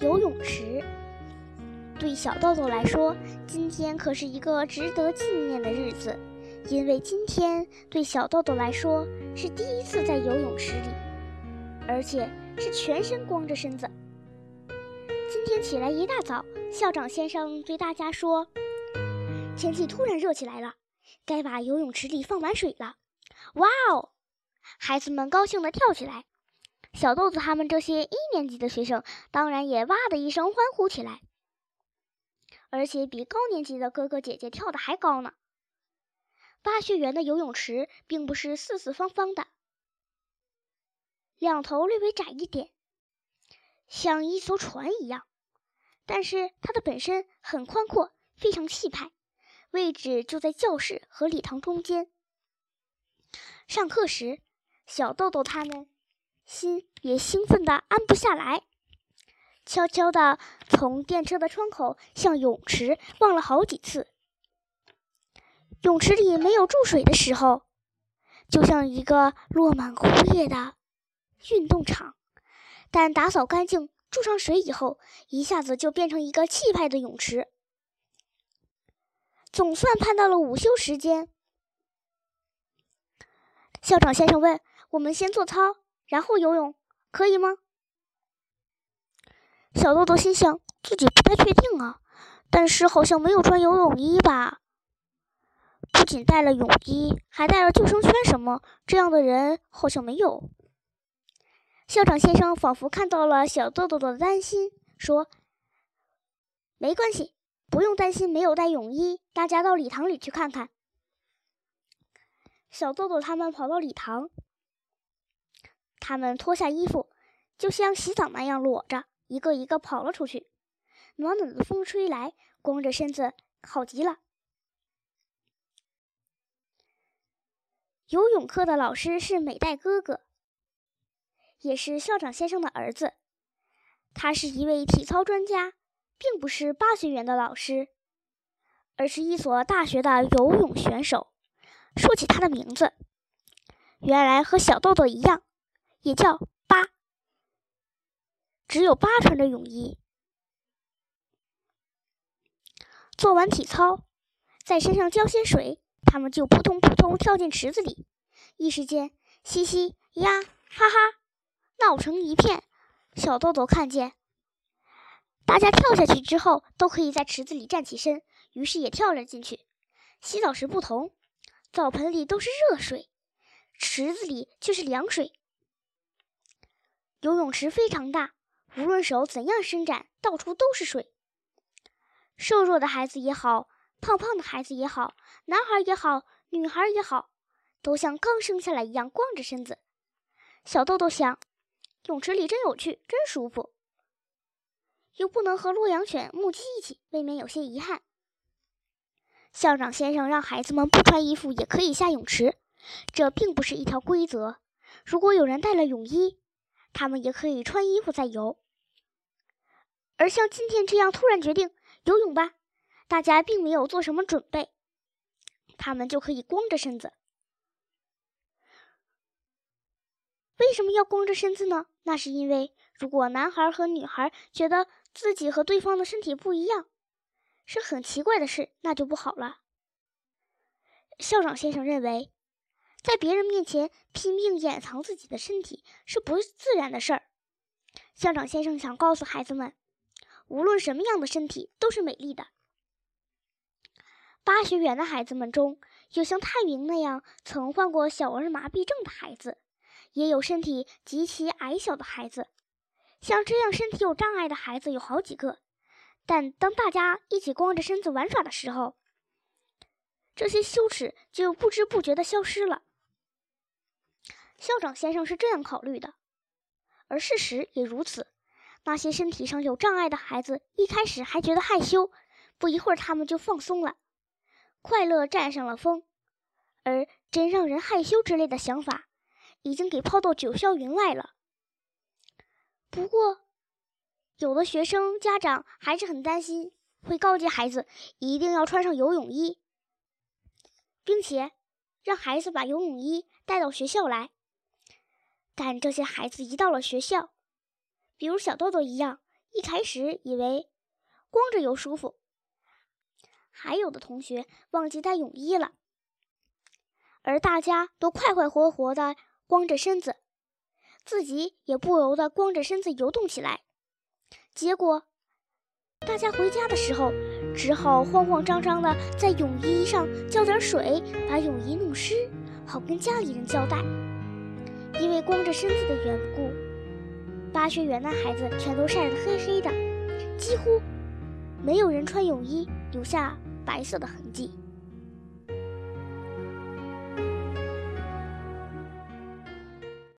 游泳池。对小豆豆来说，今天可是一个值得纪念的日子，因为今天对小豆豆来说是第一次在游泳池里，而且是全身光着身子。今天起来一大早，校长先生对大家说：“天气突然热起来了，该把游泳池里放满水了。”哇哦！孩子们高兴地跳起来。小豆子他们这些一年级的学生，当然也哇的一声欢呼起来。而且比高年级的哥哥姐姐跳的还高呢。八学园的游泳池并不是四四方方的，两头略微窄一点，像一艘船一样，但是它的本身很宽阔，非常气派，位置就在教室和礼堂中间。上课时，小豆豆他们心也兴奋的安不下来。悄悄地从电车的窗口向泳池望了好几次。泳池里没有注水的时候，就像一个落满枯叶的运动场；但打扫干净、注上水以后，一下子就变成一个气派的泳池。总算盼到了午休时间。校长先生问：“我们先做操，然后游泳，可以吗？”小豆豆心想，自己不太确定啊，但是好像没有穿游泳衣吧？不仅带了泳衣，还带了救生圈什么？这样的人好像没有。校长先生仿佛看到了小豆豆的担心，说：“没关系，不用担心没有带泳衣。大家到礼堂里去看看。”小豆豆他们跑到礼堂，他们脱下衣服，就像洗澡那样裸着。一个一个跑了出去，暖暖的风吹来，光着身子好极了。游泳课的老师是美代哥哥，也是校长先生的儿子。他是一位体操专家，并不是八学园的老师，而是一所大学的游泳选手。说起他的名字，原来和小豆豆一样，也叫八。只有八穿着泳衣，做完体操，在身上浇些水，他们就扑通扑通跳进池子里，一时间嘻嘻呀哈哈闹成一片。小豆豆看见大家跳下去之后都可以在池子里站起身，于是也跳了进去。洗澡时不同，澡盆里都是热水，池子里却是凉水。游泳池非常大。无论手怎样伸展，到处都是水。瘦弱的孩子也好，胖胖的孩子也好，男孩也好，女孩也好，都像刚生下来一样光着身子。小豆豆想，泳池里真有趣，真舒服，又不能和洛阳犬木屐一起，未免有些遗憾。校长先生让孩子们不穿衣服也可以下泳池，这并不是一条规则。如果有人带了泳衣，他们也可以穿衣服再游，而像今天这样突然决定游泳吧，大家并没有做什么准备，他们就可以光着身子。为什么要光着身子呢？那是因为如果男孩和女孩觉得自己和对方的身体不一样，是很奇怪的事，那就不好了。校长先生认为。在别人面前拼命掩藏自己的身体是不自然的事儿。校长先生想告诉孩子们，无论什么样的身体都是美丽的。八学园的孩子们中有像泰明那样曾患过小儿麻痹症的孩子，也有身体极其矮小的孩子。像这样身体有障碍的孩子有好几个。但当大家一起光着身子玩耍的时候，这些羞耻就不知不觉地消失了。校长先生是这样考虑的，而事实也如此。那些身体上有障碍的孩子，一开始还觉得害羞，不一会儿他们就放松了，快乐占上了风。而真让人害羞之类的想法，已经给抛到九霄云外了。不过，有的学生家长还是很担心，会告诫孩子一定要穿上游泳衣，并且让孩子把游泳衣带到学校来。但这些孩子一到了学校，比如小豆豆一样，一开始以为光着游舒服，还有的同学忘记带泳衣了，而大家都快快活活的光着身子，自己也不由得光着身子游动起来。结果，大家回家的时候，只好慌慌张张的在泳衣上浇点水，把泳衣弄湿，好跟家里人交代。因为光着身子的缘故，巴学园的孩子全都晒得黑黑的，几乎没有人穿泳衣留下白色的痕迹。